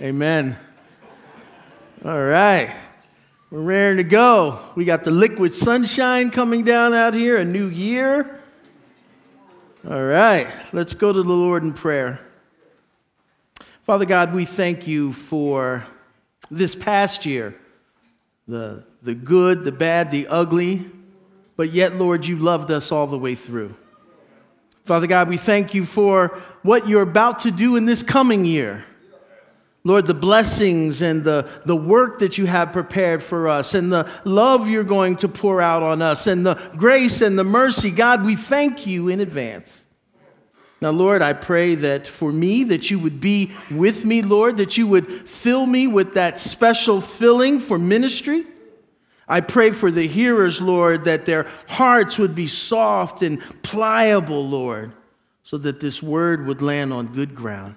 Amen. All right. We're raring to go. We got the liquid sunshine coming down out here, a new year. All right. Let's go to the Lord in prayer. Father God, we thank you for this past year the, the good, the bad, the ugly, but yet, Lord, you loved us all the way through. Father God, we thank you for what you're about to do in this coming year. Lord, the blessings and the, the work that you have prepared for us and the love you're going to pour out on us and the grace and the mercy, God, we thank you in advance. Now, Lord, I pray that for me, that you would be with me, Lord, that you would fill me with that special filling for ministry. I pray for the hearers, Lord, that their hearts would be soft and pliable, Lord, so that this word would land on good ground.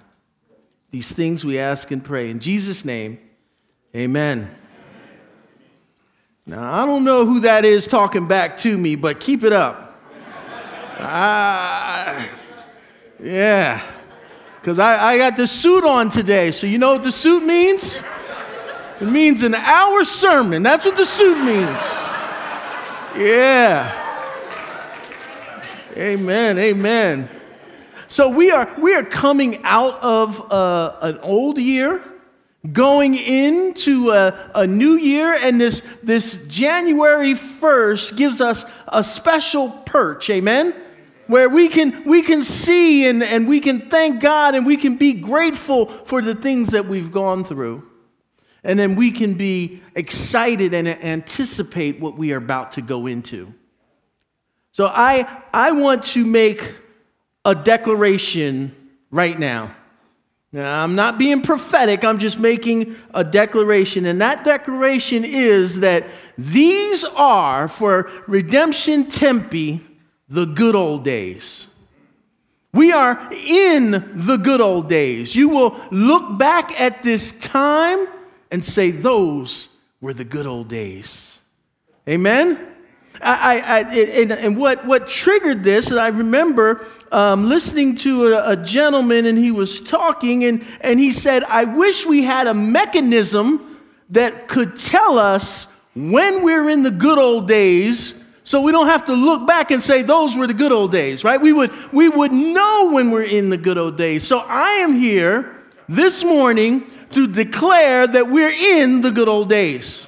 These things we ask and pray. In Jesus' name, amen. Now, I don't know who that is talking back to me, but keep it up. ah, yeah. Because I, I got the suit on today. So, you know what the suit means? It means an hour sermon. That's what the suit means. Yeah. Amen. Amen. So we are, we are coming out of uh, an old year, going into a, a new year, and this, this January 1st gives us a special perch, amen? Where we can, we can see and, and we can thank God and we can be grateful for the things that we've gone through. And then we can be excited and anticipate what we are about to go into. So I, I want to make a declaration right now. Now, I'm not being prophetic, I'm just making a declaration. And that declaration is that these are, for Redemption Tempe, the good old days. We are in the good old days. You will look back at this time and say, Those were the good old days. Amen? I, I, and, and what, what triggered this, I remember um, listening to a, a, gentleman and he was talking and, and he said, I wish we had a mechanism that could tell us when we're in the good old days so we don't have to look back and say those were the good old days, right? We would, we would know when we're in the good old days. So I am here this morning to declare that we're in the good old days.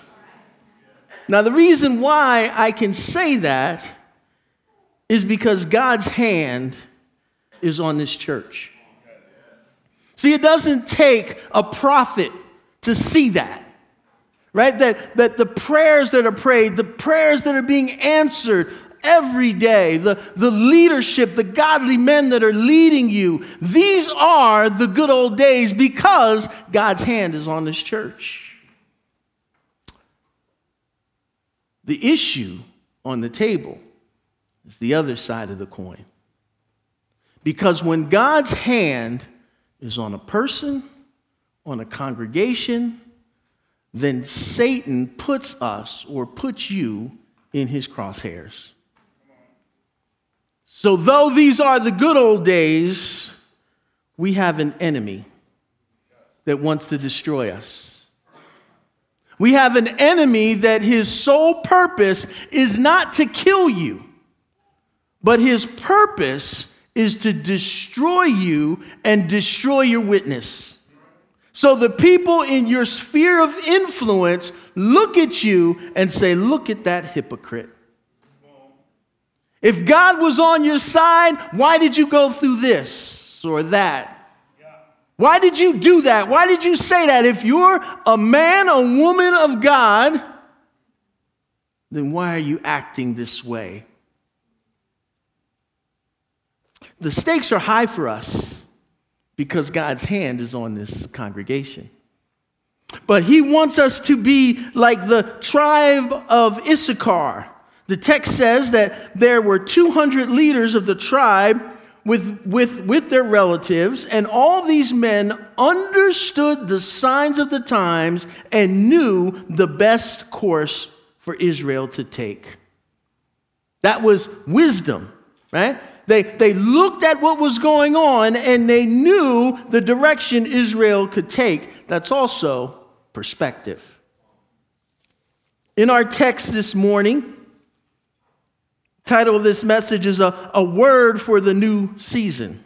Now, the reason why I can say that is because God's hand is on this church. See, it doesn't take a prophet to see that. Right? That, that the prayers that are prayed, the prayers that are being answered every day, the, the leadership, the godly men that are leading you, these are the good old days because God's hand is on this church. The issue on the table is the other side of the coin. Because when God's hand is on a person, on a congregation, then Satan puts us or puts you in his crosshairs. So, though these are the good old days, we have an enemy that wants to destroy us. We have an enemy that his sole purpose is not to kill you, but his purpose is to destroy you and destroy your witness. So the people in your sphere of influence look at you and say, Look at that hypocrite. If God was on your side, why did you go through this or that? Why did you do that? Why did you say that? If you're a man, a woman of God, then why are you acting this way? The stakes are high for us because God's hand is on this congregation. But he wants us to be like the tribe of Issachar. The text says that there were 200 leaders of the tribe with, with, with their relatives, and all these men understood the signs of the times and knew the best course for Israel to take. That was wisdom, right? They, they looked at what was going on and they knew the direction Israel could take. That's also perspective. In our text this morning, title of this message is a, a word for the new season.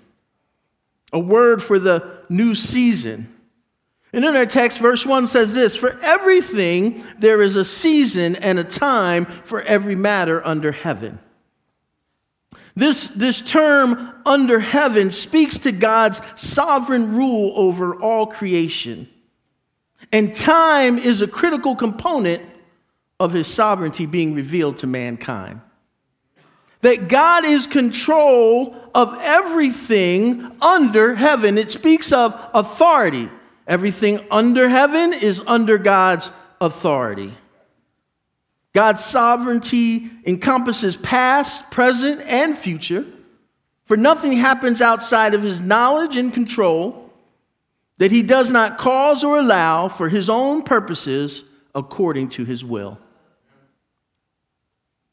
A word for the new season. And in our text, verse 1 says this For everything there is a season and a time for every matter under heaven. This, this term under heaven speaks to God's sovereign rule over all creation. And time is a critical component of his sovereignty being revealed to mankind. That God is control of everything under heaven. It speaks of authority. Everything under heaven is under God's authority. God's sovereignty encompasses past, present, and future, for nothing happens outside of his knowledge and control that he does not cause or allow for his own purposes according to his will.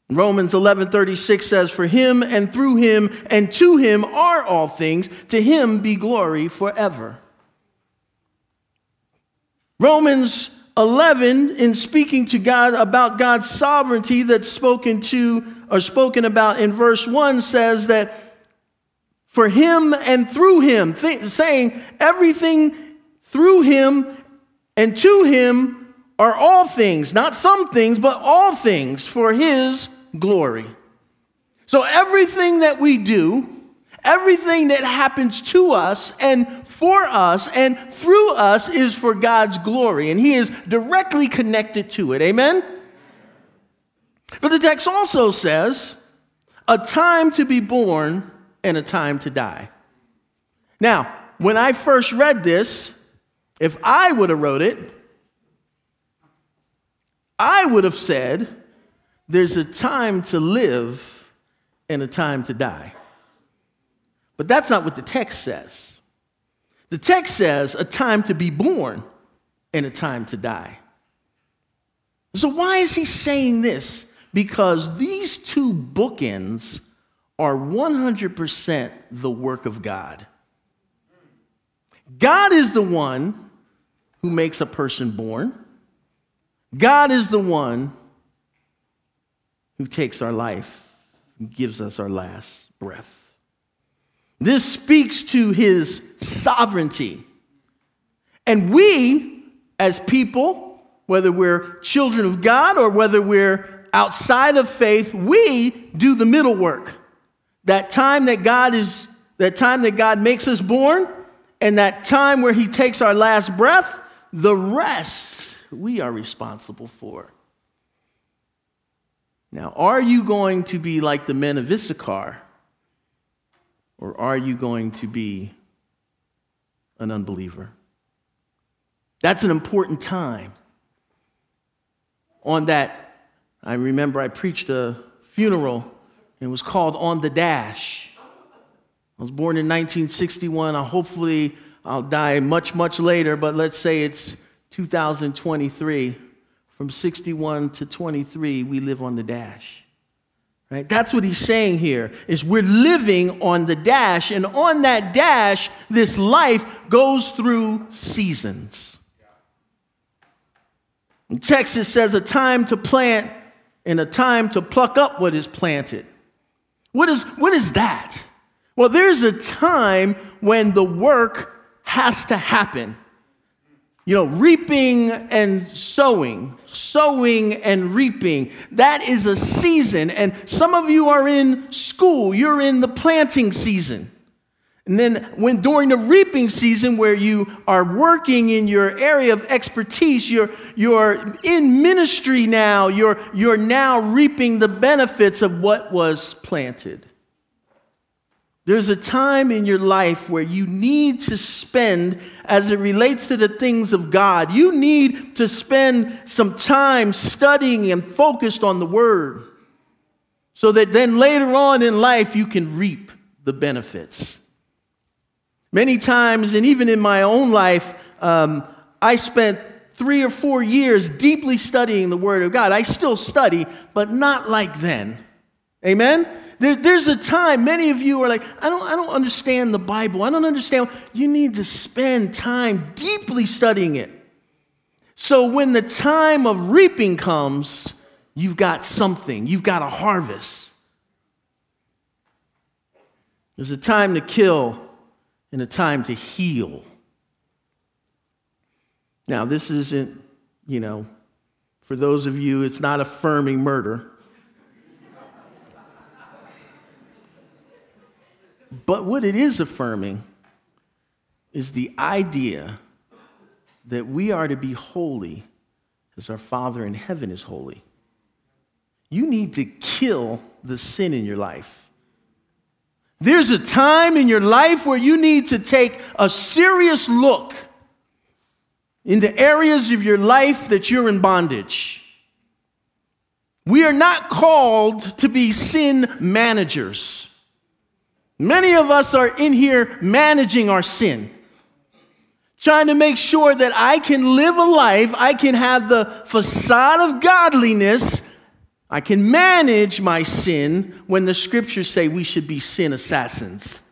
Romans 11:36 says for him and through him and to him are all things to him be glory forever. Romans 11 in speaking to God about God's sovereignty that's spoken to or spoken about in verse 1 says that for him and through him th- saying everything through him and to him are all things not some things but all things for his glory so everything that we do everything that happens to us and for us and through us is for God's glory, and He is directly connected to it. Amen? But the text also says, a time to be born and a time to die. Now, when I first read this, if I would have wrote it, I would have said, there's a time to live and a time to die. But that's not what the text says. The text says a time to be born and a time to die. So, why is he saying this? Because these two bookends are 100% the work of God. God is the one who makes a person born, God is the one who takes our life and gives us our last breath. This speaks to his sovereignty. And we, as people, whether we're children of God or whether we're outside of faith, we do the middle work. That time that God is, that time that God makes us born, and that time where he takes our last breath, the rest we are responsible for. Now, are you going to be like the men of Issachar? Or are you going to be an unbeliever? That's an important time. On that, I remember I preached a funeral and was called On the Dash. I was born in 1961. I hopefully I'll die much, much later, but let's say it's 2023. From 61 to 23, we live on the dash. Right? That's what he's saying here is we're living on the dash and on that dash this life goes through seasons. In Texas says a time to plant and a time to pluck up what is planted. What is, what is that? Well, there's a time when the work has to happen. You know, reaping and sowing, sowing and reaping. That is a season. And some of you are in school, you're in the planting season. And then when during the reaping season where you are working in your area of expertise, you're, you're in ministry now, you're, you're now reaping the benefits of what was planted. There's a time in your life where you need to spend, as it relates to the things of God, you need to spend some time studying and focused on the Word so that then later on in life you can reap the benefits. Many times, and even in my own life, um, I spent three or four years deeply studying the Word of God. I still study, but not like then. Amen? There, there's a time, many of you are like, I don't, I don't understand the Bible. I don't understand. You need to spend time deeply studying it. So when the time of reaping comes, you've got something, you've got a harvest. There's a time to kill and a time to heal. Now, this isn't, you know, for those of you, it's not affirming murder. But what it is affirming is the idea that we are to be holy as our Father in heaven is holy. You need to kill the sin in your life. There's a time in your life where you need to take a serious look into areas of your life that you're in bondage. We are not called to be sin managers. Many of us are in here managing our sin, trying to make sure that I can live a life, I can have the facade of godliness, I can manage my sin when the scriptures say we should be sin assassins,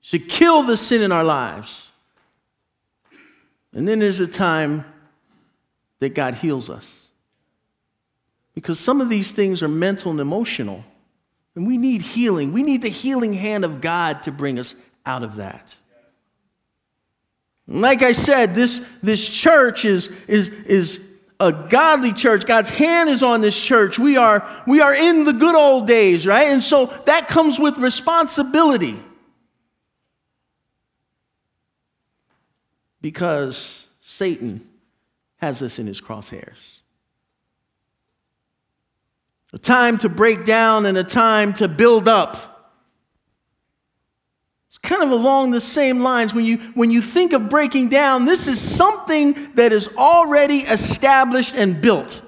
should kill the sin in our lives. And then there's a time that God heals us. Because some of these things are mental and emotional. And we need healing. We need the healing hand of God to bring us out of that. Like I said, this, this church is, is, is a godly church. God's hand is on this church. We are, we are in the good old days, right? And so that comes with responsibility. Because Satan has us in his crosshairs a time to break down and a time to build up. It's kind of along the same lines. When you, when you think of breaking down, this is something that is already established and built.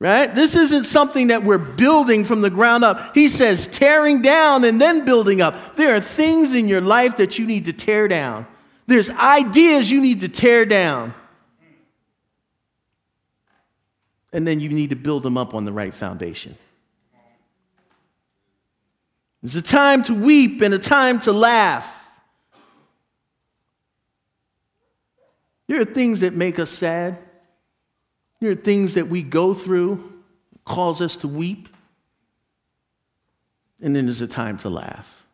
Right? This isn't something that we're building from the ground up. He says tearing down and then building up. There are things in your life that you need to tear down. There's ideas you need to tear down and then you need to build them up on the right foundation. There's a time to weep and a time to laugh. There are things that make us sad. There are things that we go through, cause us to weep. And then there's a time to laugh.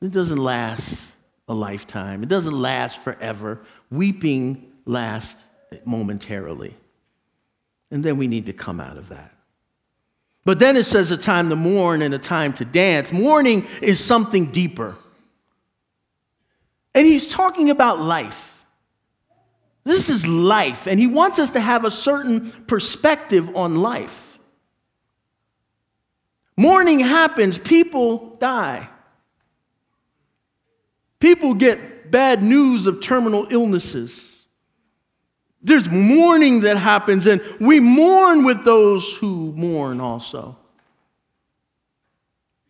It doesn't last a lifetime, it doesn't last forever. Weeping lasts momentarily. And then we need to come out of that. But then it says a time to mourn and a time to dance. Mourning is something deeper. And he's talking about life. This is life, and he wants us to have a certain perspective on life. Mourning happens, people die. People get bad news of terminal illnesses. There's mourning that happens, and we mourn with those who mourn also.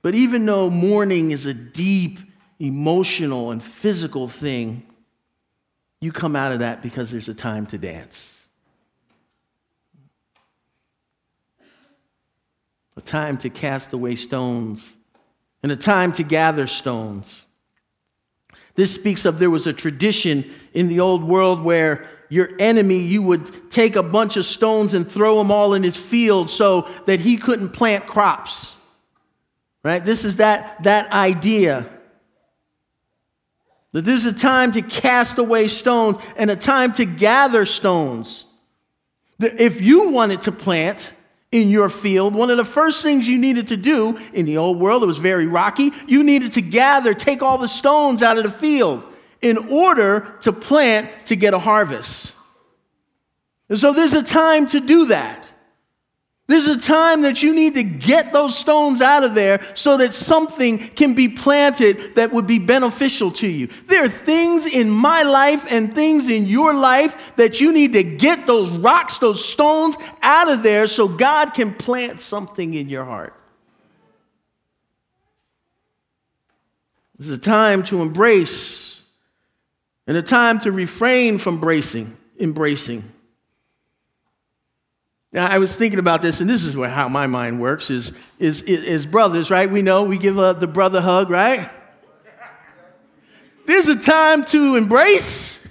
But even though mourning is a deep emotional and physical thing, you come out of that because there's a time to dance. A time to cast away stones, and a time to gather stones. This speaks of there was a tradition in the old world where your enemy, you would take a bunch of stones and throw them all in his field so that he couldn't plant crops. Right? This is that, that idea. That there's a time to cast away stones and a time to gather stones. If you wanted to plant in your field, one of the first things you needed to do in the old world, it was very rocky, you needed to gather, take all the stones out of the field in order to plant to get a harvest. And so there's a time to do that. There's a time that you need to get those stones out of there so that something can be planted that would be beneficial to you. There are things in my life and things in your life that you need to get those rocks, those stones out of there so God can plant something in your heart. This is a time to embrace and a time to refrain from bracing, embracing. Now, I was thinking about this, and this is where, how my mind works is, is, is, brothers, right? We know we give uh, the brother hug, right? There's a time to embrace,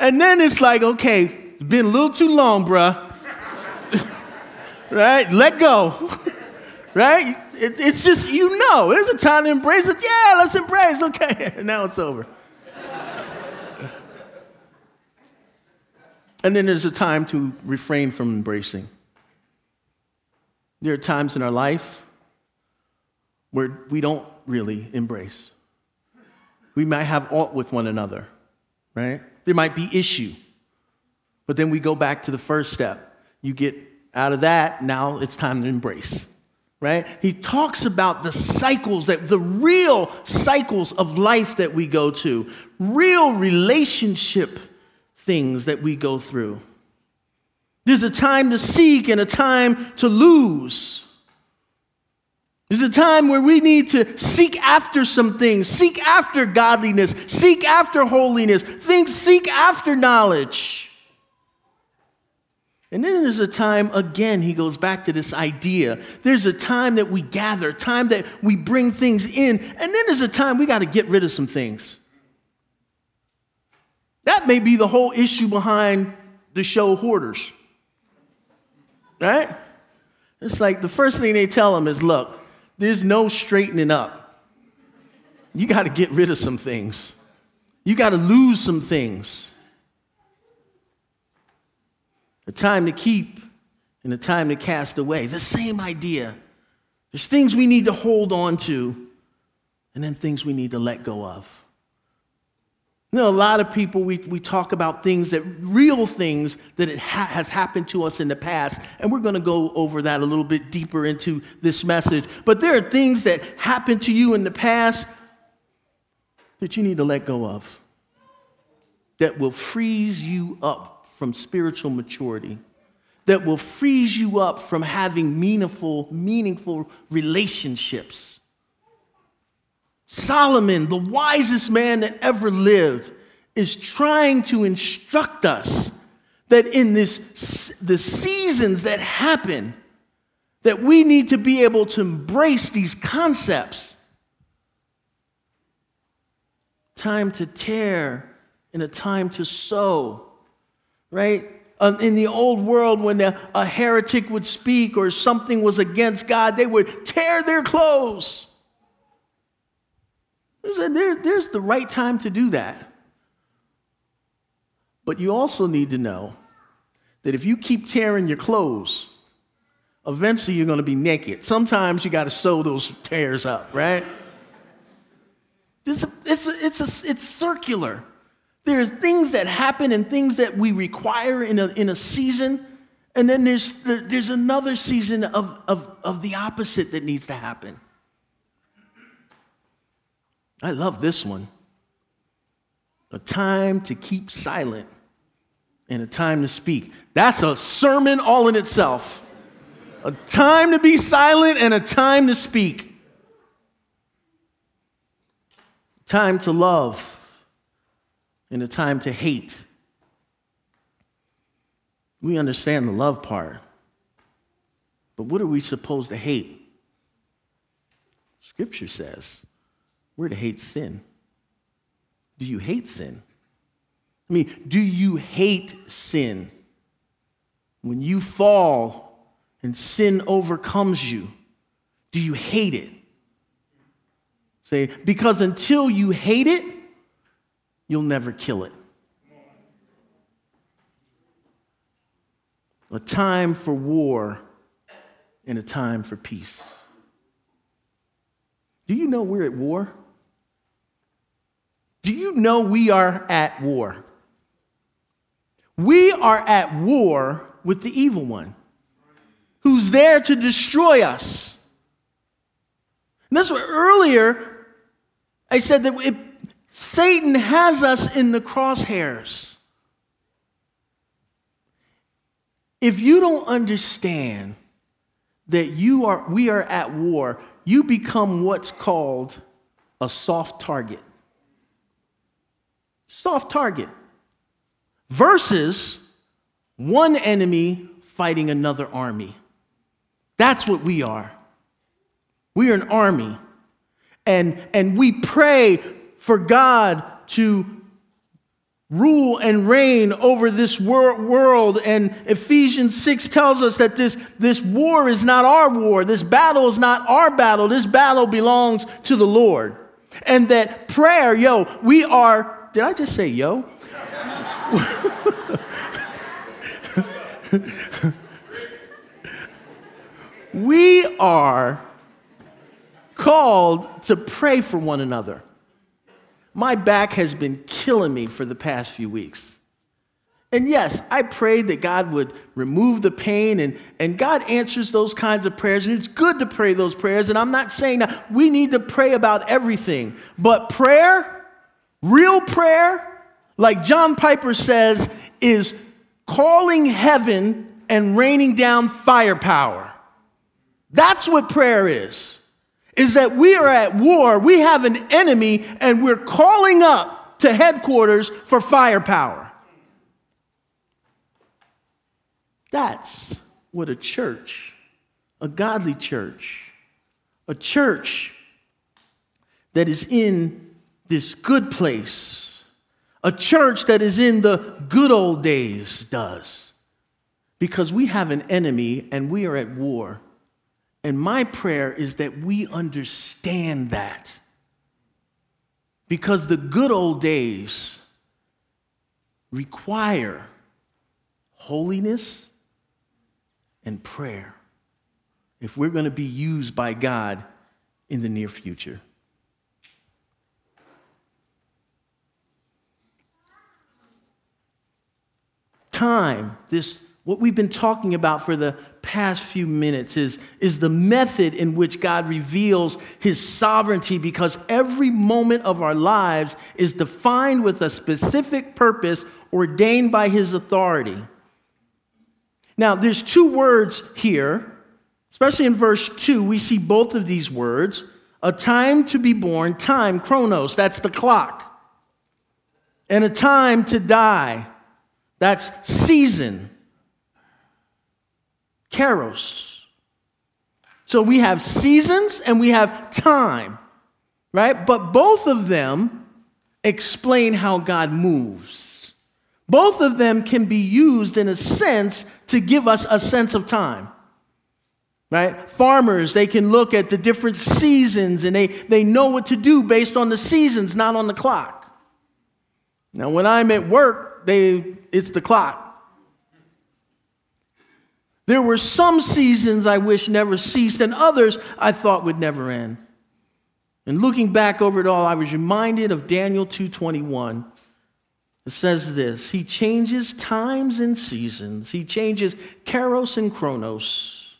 and then it's like, okay, it's been a little too long, bruh. right? Let go. right? It, it's just, you know, there's a time to embrace it. Yeah, let's embrace. Okay, now it's over. And then there's a time to refrain from embracing. There are times in our life where we don't really embrace. We might have aught with one another, right? There might be issue. But then we go back to the first step. You get out of that, now it's time to embrace. Right? He talks about the cycles that the real cycles of life that we go to, real relationship things that we go through. There's a time to seek and a time to lose. There's a time where we need to seek after some things, seek after godliness, seek after holiness, think, seek after knowledge. And then there's a time, again, he goes back to this idea. There's a time that we gather, time that we bring things in, and then there's a time we got to get rid of some things. That may be the whole issue behind the show Hoarders. Right? It's like the first thing they tell them is look, there's no straightening up. You got to get rid of some things, you got to lose some things. A time to keep and a time to cast away. The same idea. There's things we need to hold on to, and then things we need to let go of. You know, a lot of people, we, we talk about things that, real things that it ha- has happened to us in the past, and we're going to go over that a little bit deeper into this message. But there are things that happened to you in the past that you need to let go of, that will freeze you up from spiritual maturity, that will freeze you up from having meaningful, meaningful relationships Solomon, the wisest man that ever lived, is trying to instruct us that in this the seasons that happen that we need to be able to embrace these concepts. Time to tear and a time to sow right? Uh, in the old world when a heretic would speak or something was against god they would tear their clothes there, there's the right time to do that. But you also need to know that if you keep tearing your clothes, eventually you're going to be naked. Sometimes you got to sew those tears up, right? It's, it's, it's, a, it's circular. There's things that happen and things that we require in a, in a season, and then there's, there's another season of, of, of the opposite that needs to happen. I love this one. A time to keep silent and a time to speak. That's a sermon all in itself. A time to be silent and a time to speak. Time to love and a time to hate. We understand the love part, but what are we supposed to hate? Scripture says we're to hate sin. Do you hate sin? I mean, do you hate sin? When you fall and sin overcomes you, do you hate it? Say, because until you hate it, you'll never kill it. A time for war and a time for peace. Do you know we're at war? Do you know we are at war? We are at war with the evil one who's there to destroy us. And that's what earlier I said that it, Satan has us in the crosshairs. If you don't understand that you are, we are at war, you become what's called a soft target soft target versus one enemy fighting another army. That's what we are. We are an army. And, and we pray for God to rule and reign over this wor- world. And Ephesians 6 tells us that this, this war is not our war. This battle is not our battle. This battle belongs to the Lord. And that prayer, yo, we are, did I just say yo? we are called to pray for one another. My back has been killing me for the past few weeks. And yes, I prayed that God would remove the pain, and, and God answers those kinds of prayers, and it's good to pray those prayers. And I'm not saying that we need to pray about everything, but prayer, real prayer, like John Piper says, is calling heaven and raining down firepower. That's what prayer is is that we are at war, we have an enemy, and we're calling up to headquarters for firepower. That's what a church, a godly church, a church that is in this good place, a church that is in the good old days does. Because we have an enemy and we are at war. And my prayer is that we understand that. Because the good old days require holiness and prayer if we're going to be used by God in the near future. Time, this what we've been talking about for the past few minutes is, is the method in which God reveals his sovereignty because every moment of our lives is defined with a specific purpose ordained by his authority. Now, there's two words here, especially in verse 2, we see both of these words a time to be born, time, chronos, that's the clock, and a time to die, that's season. Kairos. So we have seasons and we have time, right? But both of them explain how God moves. Both of them can be used in a sense to give us a sense of time. Right? Farmers, they can look at the different seasons and they, they know what to do based on the seasons, not on the clock. Now, when I'm at work, they, it's the clock. There were some seasons I wish never ceased, and others I thought would never end. And looking back over it all, I was reminded of Daniel 2:21. It says this, he changes times and seasons. He changes kairos and chronos.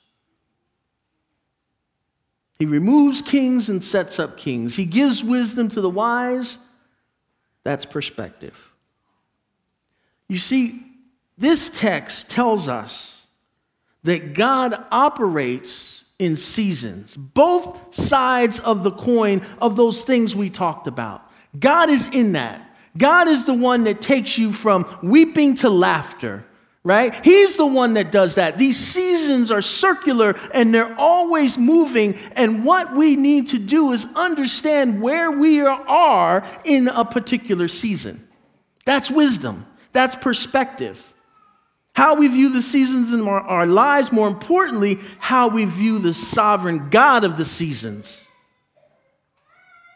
He removes kings and sets up kings. He gives wisdom to the wise. That's perspective. You see, this text tells us that God operates in seasons, both sides of the coin of those things we talked about. God is in that. God is the one that takes you from weeping to laughter, right? He's the one that does that. These seasons are circular and they're always moving. And what we need to do is understand where we are in a particular season. That's wisdom, that's perspective. How we view the seasons in our, our lives, more importantly, how we view the sovereign God of the seasons.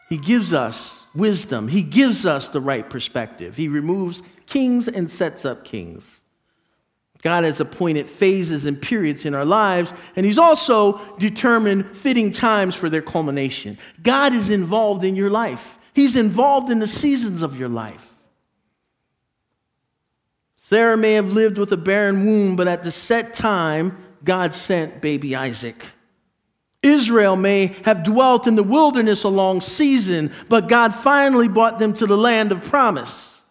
He gives us wisdom, He gives us the right perspective. He removes kings and sets up kings. God has appointed phases and periods in our lives, and He's also determined fitting times for their culmination. God is involved in your life, He's involved in the seasons of your life. Sarah may have lived with a barren womb, but at the set time, God sent baby Isaac. Israel may have dwelt in the wilderness a long season, but God finally brought them to the land of promise.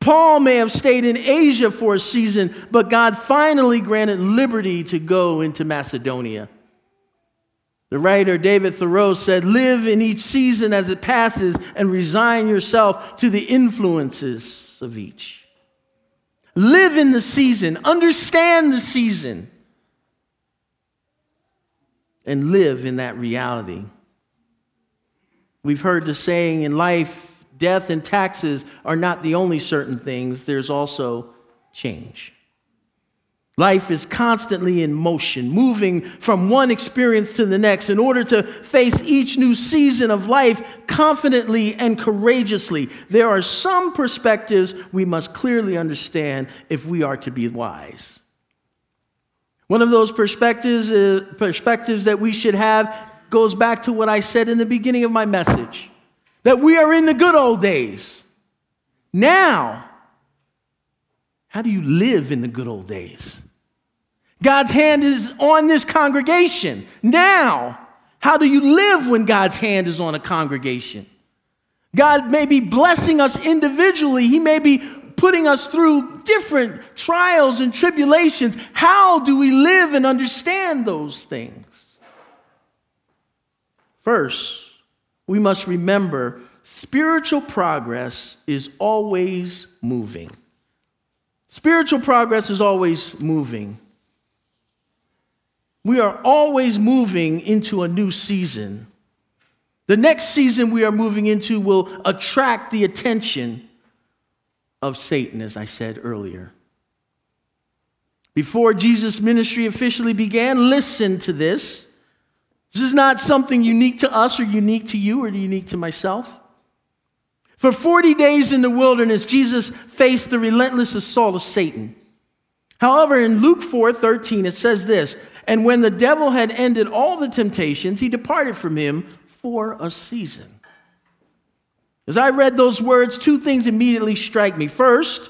Paul may have stayed in Asia for a season, but God finally granted liberty to go into Macedonia. The writer David Thoreau said, Live in each season as it passes and resign yourself to the influences of each. Live in the season, understand the season, and live in that reality. We've heard the saying in life, death and taxes are not the only certain things, there's also change. Life is constantly in motion, moving from one experience to the next in order to face each new season of life confidently and courageously. There are some perspectives we must clearly understand if we are to be wise. One of those perspectives, uh, perspectives that we should have goes back to what I said in the beginning of my message that we are in the good old days. Now, how do you live in the good old days? God's hand is on this congregation. Now, how do you live when God's hand is on a congregation? God may be blessing us individually. He may be putting us through different trials and tribulations. How do we live and understand those things? First, we must remember spiritual progress is always moving. Spiritual progress is always moving. We are always moving into a new season. The next season we are moving into will attract the attention of Satan, as I said earlier. Before Jesus' ministry officially began, listen to this. This is not something unique to us or unique to you or unique to myself. For 40 days in the wilderness, Jesus faced the relentless assault of Satan. However, in Luke 4 13, it says this and when the devil had ended all the temptations, he departed from him for a season. As I read those words, two things immediately strike me. First,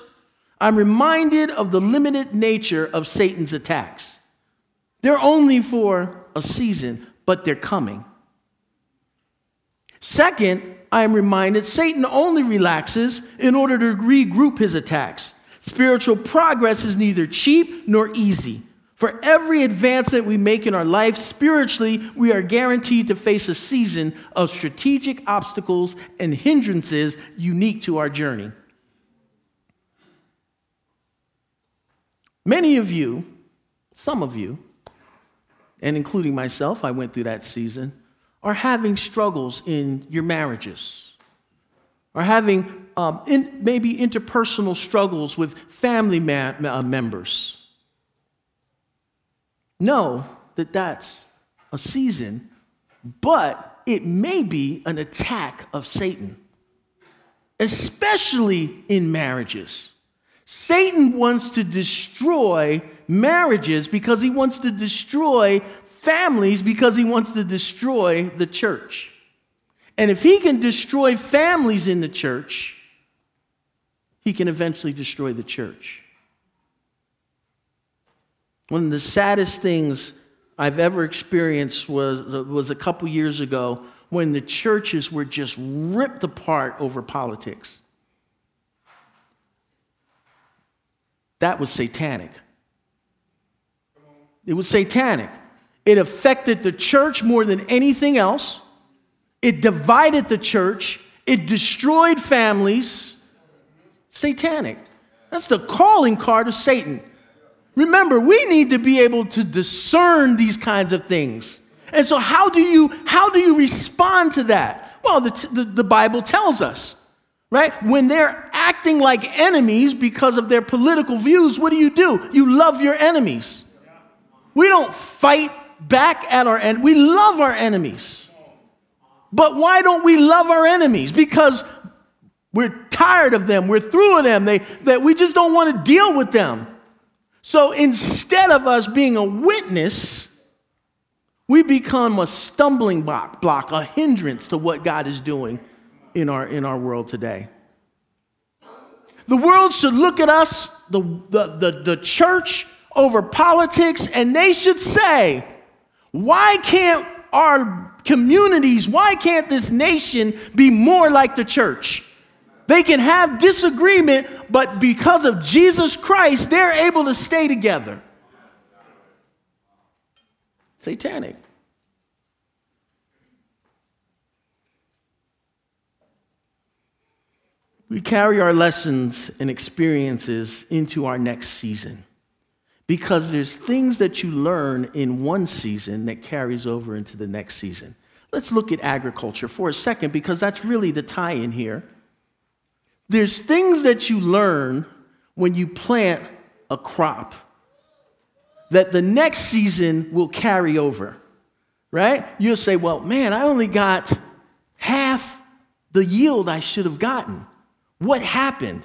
I'm reminded of the limited nature of Satan's attacks. They're only for a season, but they're coming. Second, I am reminded Satan only relaxes in order to regroup his attacks. Spiritual progress is neither cheap nor easy. For every advancement we make in our life, spiritually, we are guaranteed to face a season of strategic obstacles and hindrances unique to our journey. Many of you, some of you, and including myself, I went through that season, are having struggles in your marriages, are having um, in, maybe interpersonal struggles with family ma- uh, members know that that's a season, but it may be an attack of Satan, especially in marriages. Satan wants to destroy marriages because he wants to destroy families because he wants to destroy the church. And if he can destroy families in the church, he can eventually destroy the church. One of the saddest things I've ever experienced was, was a couple years ago when the churches were just ripped apart over politics. That was satanic. It was satanic. It affected the church more than anything else. It divided the church. It destroyed families. Satanic. That's the calling card of Satan. Remember, we need to be able to discern these kinds of things. And so, how do you, how do you respond to that? Well, the, the, the Bible tells us, right? When they're acting like enemies because of their political views, what do you do? You love your enemies. We don't fight back at our enemies. We love our enemies. But why don't we love our enemies? Because we're tired of them. We're through with them. They, that we just don't want to deal with them. So instead of us being a witness, we become a stumbling block, block, a hindrance to what God is doing in our, in our world today. The world should look at us, the, the, the, the church, over politics, and they should say, why can't our communities, why can't this nation be more like the church? They can have disagreement, but because of Jesus Christ, they're able to stay together. Satanic. we carry our lessons and experiences into our next season because there's things that you learn in one season that carries over into the next season. Let's look at agriculture for a second because that's really the tie in here. There's things that you learn when you plant a crop that the next season will carry over, right? You'll say, well, man, I only got half the yield I should have gotten. What happened?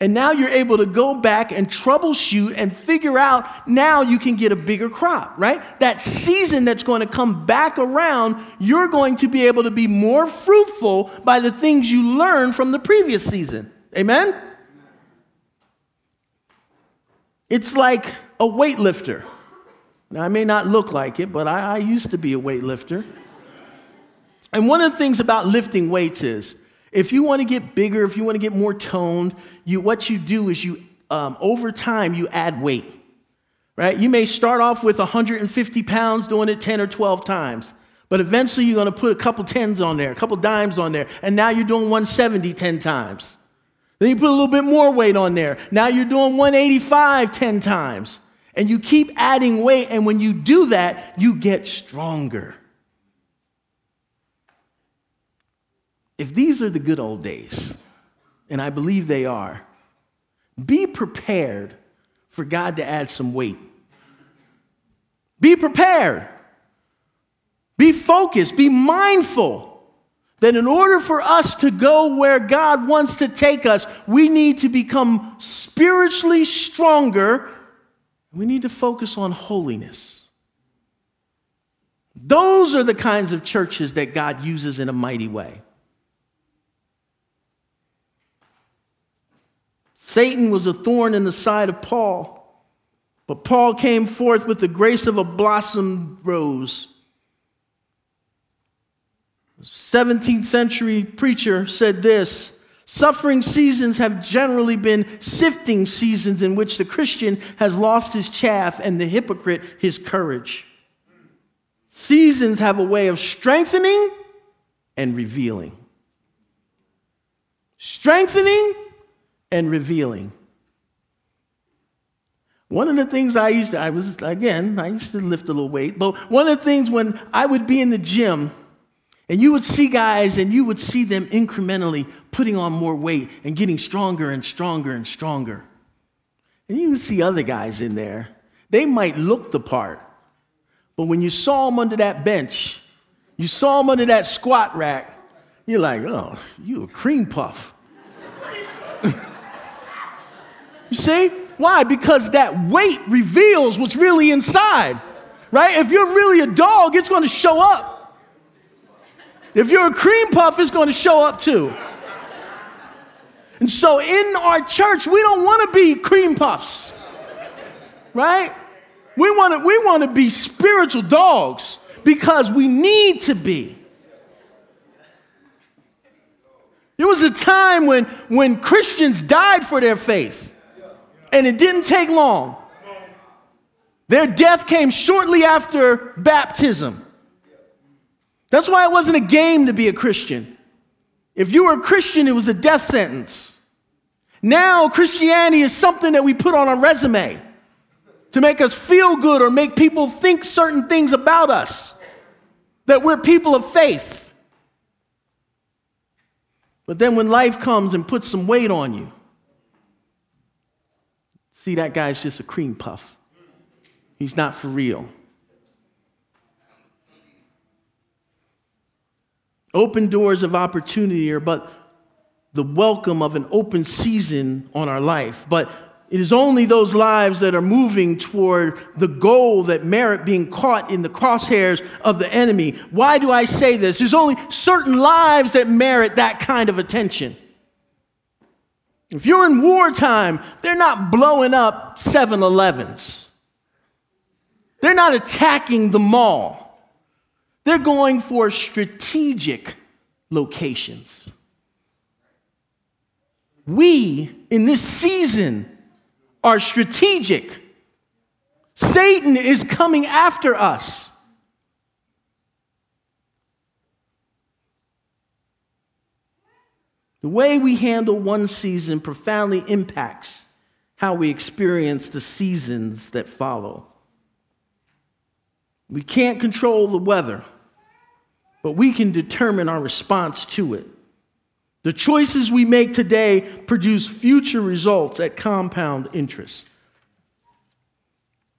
And now you're able to go back and troubleshoot and figure out now you can get a bigger crop, right? That season that's going to come back around, you're going to be able to be more fruitful by the things you learned from the previous season. Amen? It's like a weightlifter. Now, I may not look like it, but I, I used to be a weightlifter. And one of the things about lifting weights is if you want to get bigger, if you want to get more toned, you, what you do is you, um, over time, you add weight, right? You may start off with 150 pounds doing it 10 or 12 times, but eventually you're going to put a couple tens on there, a couple dimes on there, and now you're doing 170 10 times. Then you put a little bit more weight on there. Now you're doing 185 10 times. And you keep adding weight, and when you do that, you get stronger. If these are the good old days, and I believe they are, be prepared for God to add some weight. Be prepared. Be focused. Be mindful that in order for us to go where God wants to take us, we need to become spiritually stronger. We need to focus on holiness. Those are the kinds of churches that God uses in a mighty way. Satan was a thorn in the side of Paul, but Paul came forth with the grace of a blossomed rose. 17th century preacher said this Suffering seasons have generally been sifting seasons in which the Christian has lost his chaff and the hypocrite his courage. Seasons have a way of strengthening and revealing. Strengthening and revealing. One of the things I used to, I was, again, I used to lift a little weight, but one of the things when I would be in the gym and you would see guys and you would see them incrementally putting on more weight and getting stronger and stronger and stronger. And you would see other guys in there. They might look the part, but when you saw them under that bench, you saw them under that squat rack, you're like, oh, you a cream puff. You see? Why? Because that weight reveals what's really inside, right? If you're really a dog, it's going to show up. If you're a cream puff, it's going to show up too. And so in our church, we don't want to be cream puffs, right? We want to, we want to be spiritual dogs because we need to be. There was a time when, when Christians died for their faith. And it didn't take long. Their death came shortly after baptism. That's why it wasn't a game to be a Christian. If you were a Christian, it was a death sentence. Now, Christianity is something that we put on our resume to make us feel good or make people think certain things about us, that we're people of faith. But then when life comes and puts some weight on you, See, that guy's just a cream puff. He's not for real. Open doors of opportunity are but the welcome of an open season on our life. But it is only those lives that are moving toward the goal that merit being caught in the crosshairs of the enemy. Why do I say this? There's only certain lives that merit that kind of attention. If you're in wartime, they're not blowing up 7 Elevens. They're not attacking the mall. They're going for strategic locations. We, in this season, are strategic. Satan is coming after us. The way we handle one season profoundly impacts how we experience the seasons that follow. We can't control the weather, but we can determine our response to it. The choices we make today produce future results at compound interest.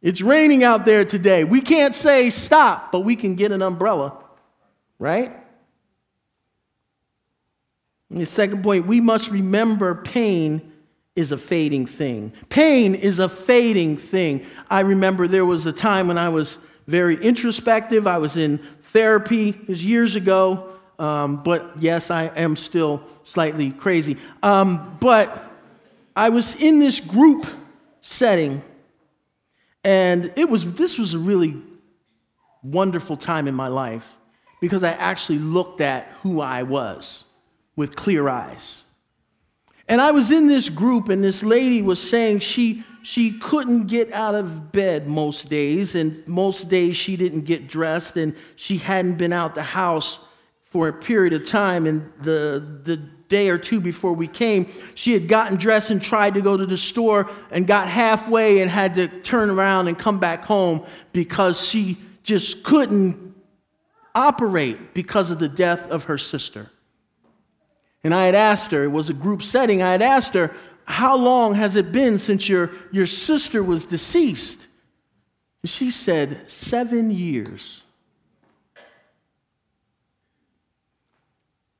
It's raining out there today. We can't say stop, but we can get an umbrella, right? And the second point, we must remember pain is a fading thing. Pain is a fading thing. I remember there was a time when I was very introspective. I was in therapy, years ago. Um, but yes, I am still slightly crazy. Um, but I was in this group setting and it was, this was a really wonderful time in my life because I actually looked at who I was with clear eyes. And I was in this group, and this lady was saying she, she couldn't get out of bed most days, and most days she didn't get dressed, and she hadn't been out the house for a period of time. And the, the day or two before we came, she had gotten dressed and tried to go to the store and got halfway and had to turn around and come back home because she just couldn't operate because of the death of her sister. And I had asked her, it was a group setting, I had asked her, How long has it been since your, your sister was deceased? And she said, Seven years.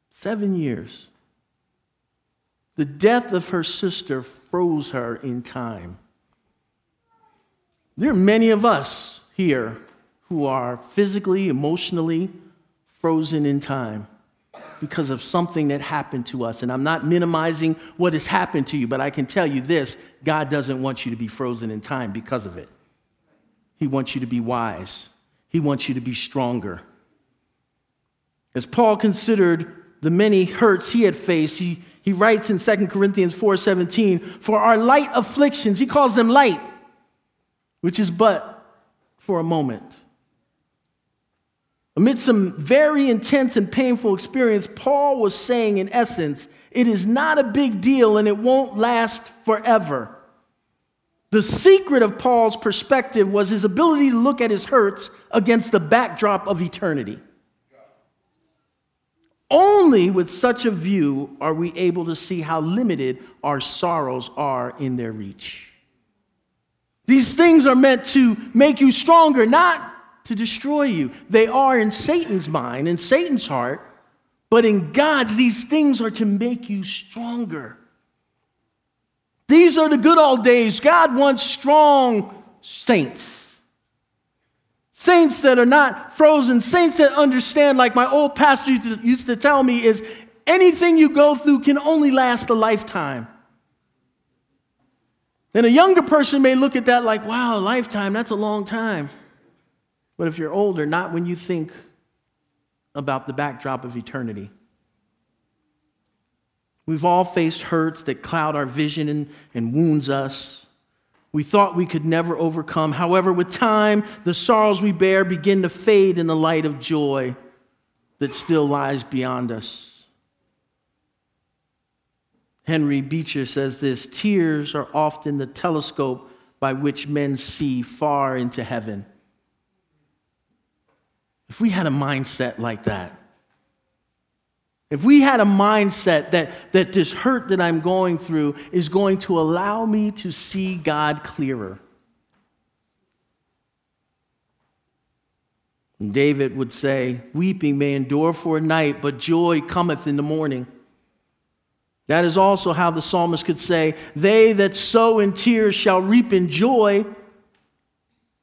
Seven years. The death of her sister froze her in time. There are many of us here who are physically, emotionally frozen in time because of something that happened to us. And I'm not minimizing what has happened to you, but I can tell you this God doesn't want you to be frozen in time because of it. He wants you to be wise, He wants you to be stronger. As Paul considered the many hurts he had faced, he he writes in 2 Corinthians 4:17, "For our light afflictions, he calls them light, which is but for a moment." Amid some very intense and painful experience, Paul was saying in essence, it is not a big deal and it won't last forever. The secret of Paul's perspective was his ability to look at his hurts against the backdrop of eternity. Only with such a view are we able to see how limited our sorrows are in their reach. These things are meant to make you stronger, not to destroy you. They are in Satan's mind, in Satan's heart, but in God's, these things are to make you stronger. These are the good old days. God wants strong saints. Saints that are not frozen, saints that understand, like my old pastor used to tell me, is anything you go through can only last a lifetime. Then a younger person may look at that like, wow, a lifetime, that's a long time. But if you're older, not when you think about the backdrop of eternity. We've all faced hurts that cloud our vision and, and wounds us we thought we could never overcome. However, with time, the sorrows we bear begin to fade in the light of joy that still lies beyond us. Henry Beecher says this tears are often the telescope by which men see far into heaven. If we had a mindset like that, if we had a mindset that, that this hurt that I'm going through is going to allow me to see God clearer. And David would say, Weeping may endure for a night, but joy cometh in the morning. That is also how the psalmist could say, They that sow in tears shall reap in joy.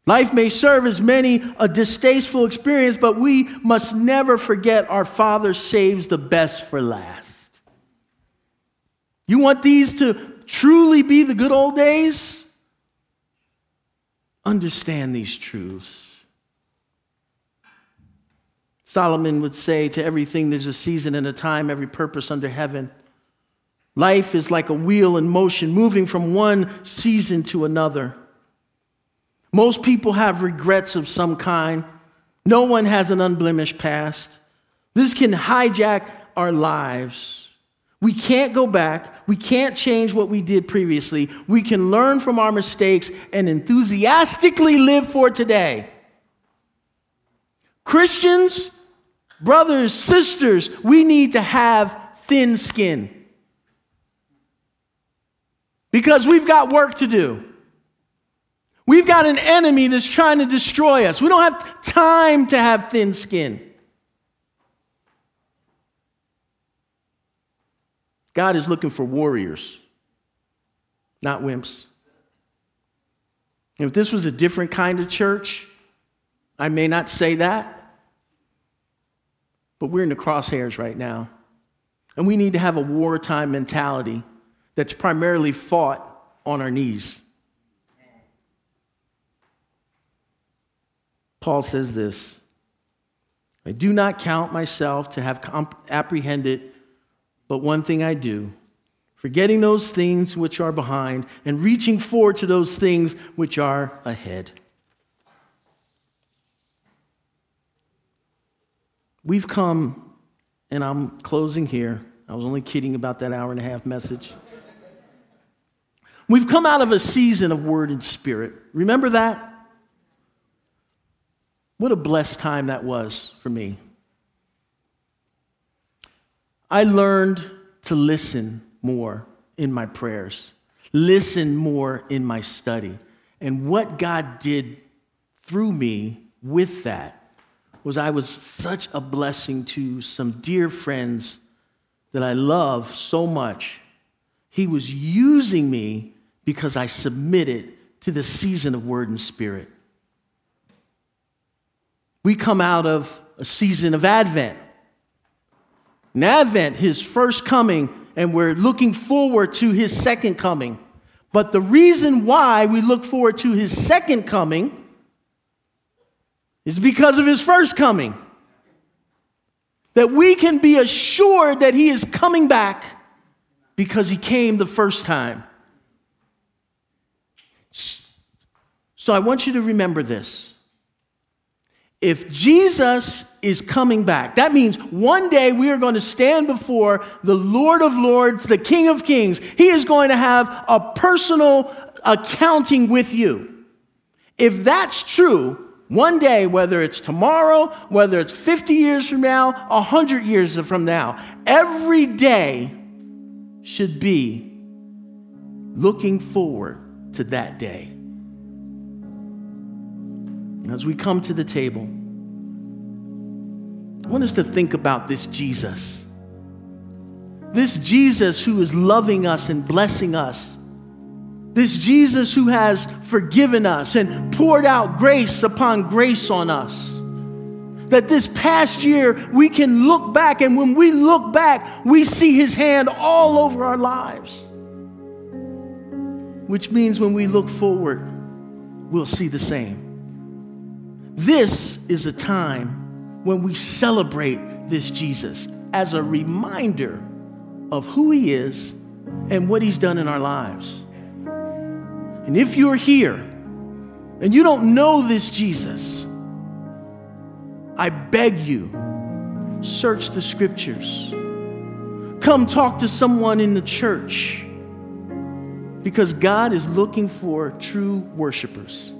Life may serve as many a distasteful experience, but we must never forget our Father saves the best for last. You want these to truly be the good old days? Understand these truths. Solomon would say to everything, there's a season and a time, every purpose under heaven. Life is like a wheel in motion, moving from one season to another. Most people have regrets of some kind. No one has an unblemished past. This can hijack our lives. We can't go back. We can't change what we did previously. We can learn from our mistakes and enthusiastically live for today. Christians, brothers, sisters, we need to have thin skin because we've got work to do. We've got an enemy that's trying to destroy us. We don't have time to have thin skin. God is looking for warriors, not wimps. If this was a different kind of church, I may not say that, but we're in the crosshairs right now. And we need to have a wartime mentality that's primarily fought on our knees. Paul says this I do not count myself to have comp- apprehended, but one thing I do, forgetting those things which are behind and reaching forward to those things which are ahead. We've come, and I'm closing here. I was only kidding about that hour and a half message. We've come out of a season of word and spirit. Remember that? What a blessed time that was for me. I learned to listen more in my prayers, listen more in my study. And what God did through me with that was I was such a blessing to some dear friends that I love so much. He was using me because I submitted to the season of word and spirit. We come out of a season of Advent. In Advent, his first coming, and we're looking forward to his second coming. But the reason why we look forward to his second coming is because of his first coming. That we can be assured that he is coming back because he came the first time. So I want you to remember this. If Jesus is coming back, that means one day we are going to stand before the Lord of Lords, the King of Kings. He is going to have a personal accounting with you. If that's true, one day, whether it's tomorrow, whether it's 50 years from now, 100 years from now, every day should be looking forward to that day. As we come to the table, I want us to think about this Jesus. This Jesus who is loving us and blessing us. This Jesus who has forgiven us and poured out grace upon grace on us. That this past year we can look back, and when we look back, we see his hand all over our lives. Which means when we look forward, we'll see the same. This is a time when we celebrate this Jesus as a reminder of who he is and what he's done in our lives. And if you're here and you don't know this Jesus, I beg you, search the scriptures. Come talk to someone in the church because God is looking for true worshipers.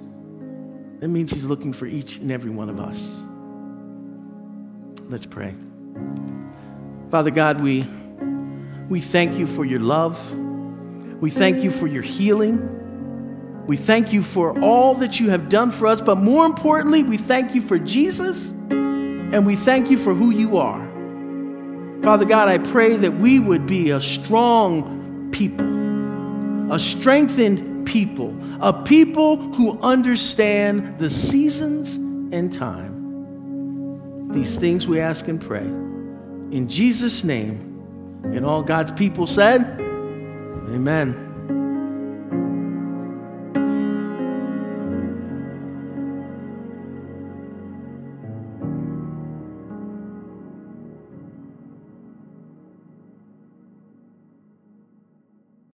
That means He's looking for each and every one of us. Let's pray. Father God, we, we thank you for your love. We thank you for your healing. We thank you for all that you have done for us, but more importantly, we thank you for Jesus and we thank you for who you are. Father God, I pray that we would be a strong people, a strengthened people, a people who understand the seasons and time. These things we ask and pray. In Jesus' name, and all God's people said, Amen.